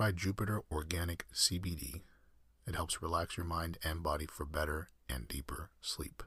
try Jupiter Organic CBD. It helps relax your mind and body for better and deeper sleep.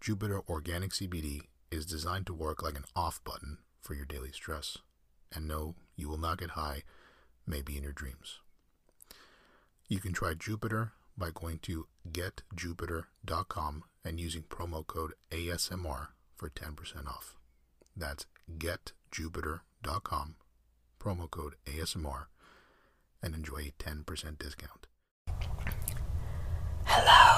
Jupiter Organic CBD is designed to work like an off button for your daily stress. And no, you will not get high, maybe in your dreams. You can try Jupiter by going to getjupiter.com and using promo code ASMR for 10% off. That's getjupiter.com, promo code ASMR, and enjoy a 10% discount. Hello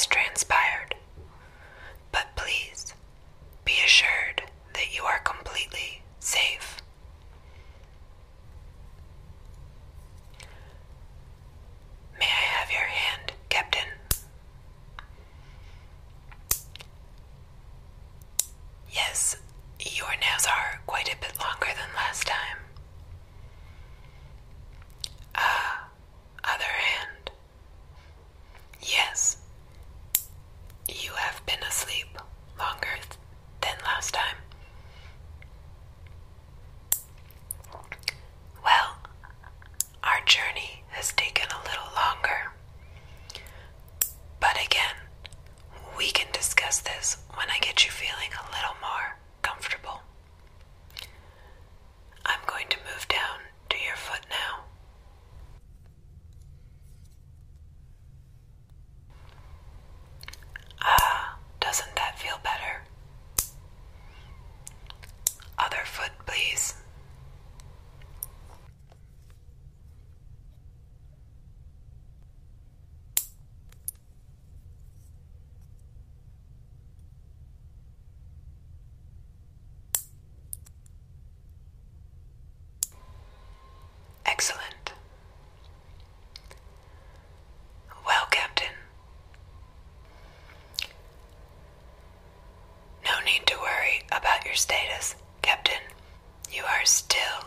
has transpired. No need to worry about your status, Captain. You are still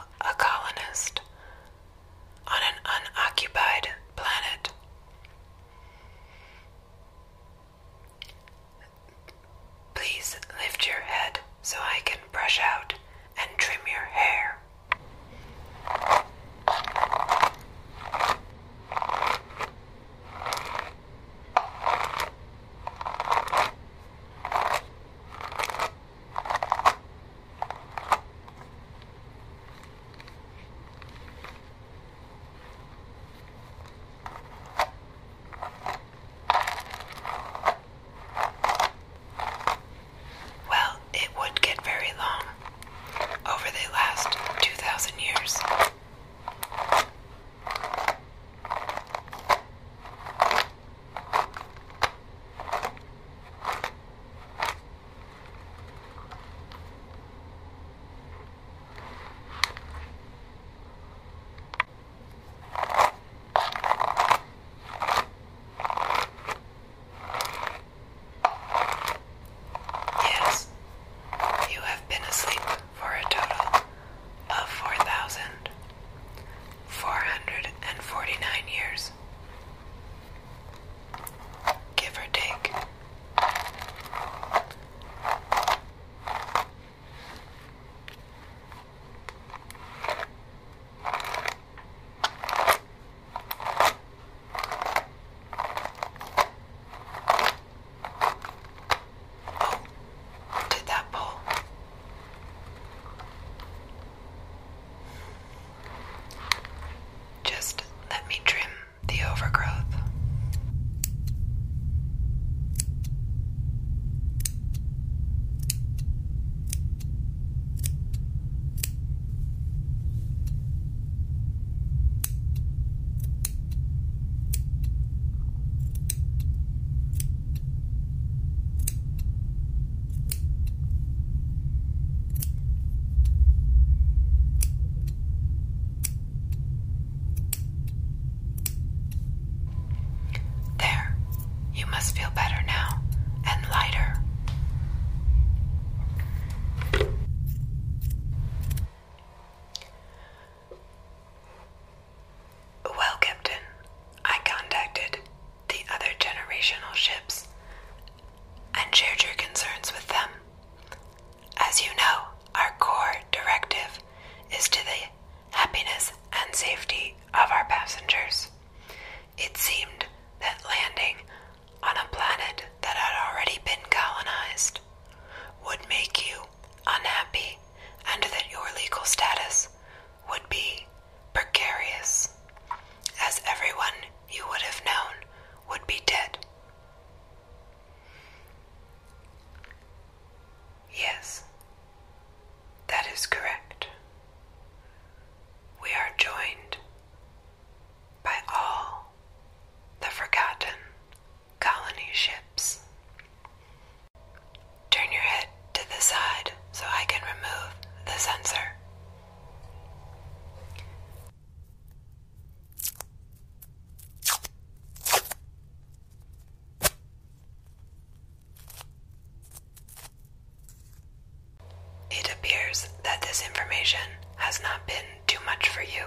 this information has not been too much for you.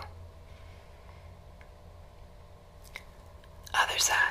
Other side.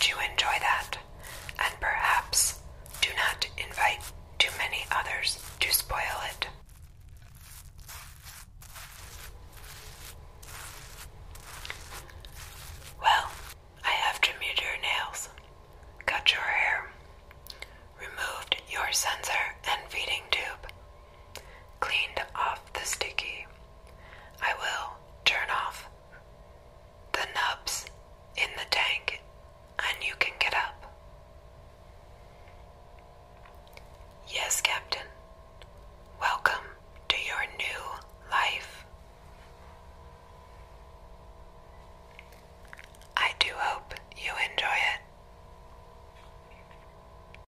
Did you enjoy that?